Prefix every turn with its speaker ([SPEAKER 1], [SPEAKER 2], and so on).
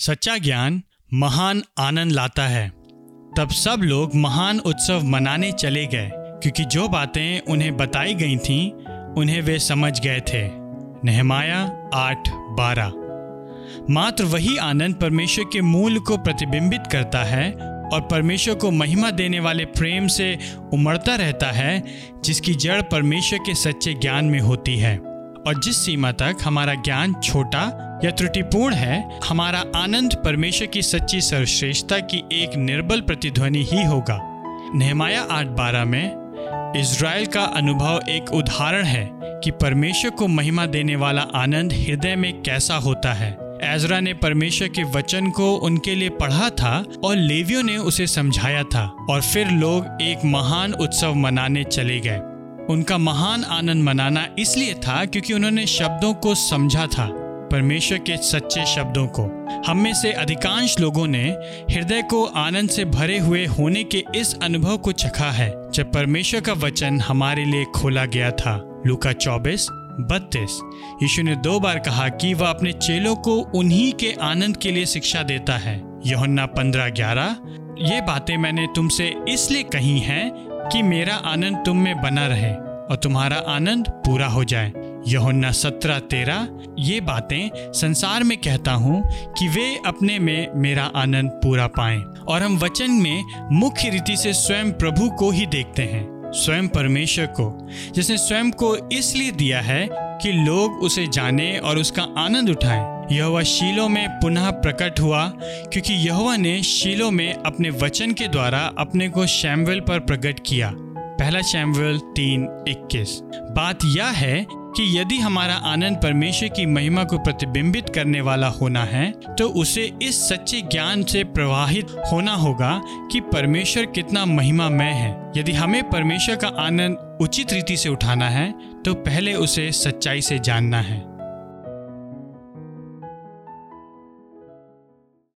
[SPEAKER 1] सच्चा ज्ञान महान आनंद लाता है। तब सब लोग महान उत्सव मनाने चले गए, क्योंकि जो बातें उन्हें बताई गई थीं, उन्हें वे समझ गए थे। नहमाया आठ बारह। मात्र वही आनंद परमेश्वर के मूल को प्रतिबिंबित करता है और परमेश्वर को महिमा देने वाले प्रेम से उमड़ता रहता है, जिसकी जड़ परमेश्वर के सच्चे ज्ञान में होती है। और जिस सीमा तक हमारा ज्ञान छोटा या त्रुटिपूर्ण है, हमारा आनंद परमेश्वर की सच्ची सर्वश्रेष्ठता की एक निर्बल प्रतिध्वनि ही होगा। नहमाया आठ बारह में, इज़राइल का अनुभव एक उदाहरण है कि परमेश्वर को महिमा देने वाला आनंद हृदय में कैसा होता है। एजरा ने परमेश्वर के वचन को उनके लिए पढ़ा था और लेवियों ने उसे समझाया था और फिर लोग एक महान उत्सव मनाने चले गए। उनका महान आनंद मनाना इसलिए था क्योंकि उन्होंने शब्दों को समझा था, परमेश्वर के सच्चे शब्दों को। हम में से अधिकांश लोगों ने हृदय को आनंद से भरे हुए होने के इस अनुभव को चखा है, जब परमेश्वर का वचन हमारे लिए खोला गया था। लुका चौबीस, बत्तीस। यीशु ने दो बार कहा कि वह अपने चेलों को उन्हीं के आनंद के लिए शिक्षा देता है। योहन्ना पंद्रह ग्यारह, ये बातें मैंने तुमसे इसलिए कही हैं कि मेरा आनंद तुम में बना रहे और तुम्हारा आनंद पूरा हो जाए। यहोन्ना सत्रह तेरह, ये बातें संसार में कहता हूँ कि वे अपने में मेरा आनंद पूरा पाएँ और हम वचन में मुख्य रीति से स्वयं प्रभु को ही देखते हैं, स्वयं परमेश्वर को, जिसने स्वयं को इसलिए दिया है कि लोग उसे जाने और उसका आनंद उठाएँ। यहोवा शीलो में पुनः प्रकट हुआ, क्योंकि यहोवा ने शीलो में अपने वचन के द्वारा अपने को शैमवेल पर प्रकट किया। पहला शैमवेल तीन इक्कीस। बात यह है कि यदि हमारा आनंद परमेश्वर की महिमा को प्रतिबिंबित करने वाला होना है तो उसे इस सच्चे ज्ञान से प्रवाहित होना होगा कि परमेश्वर कितना महिमामय है। यदि हमें परमेश्वर का आनंद उचित रीति से उठाना है तो पहले उसे सच्चाई से जानना है।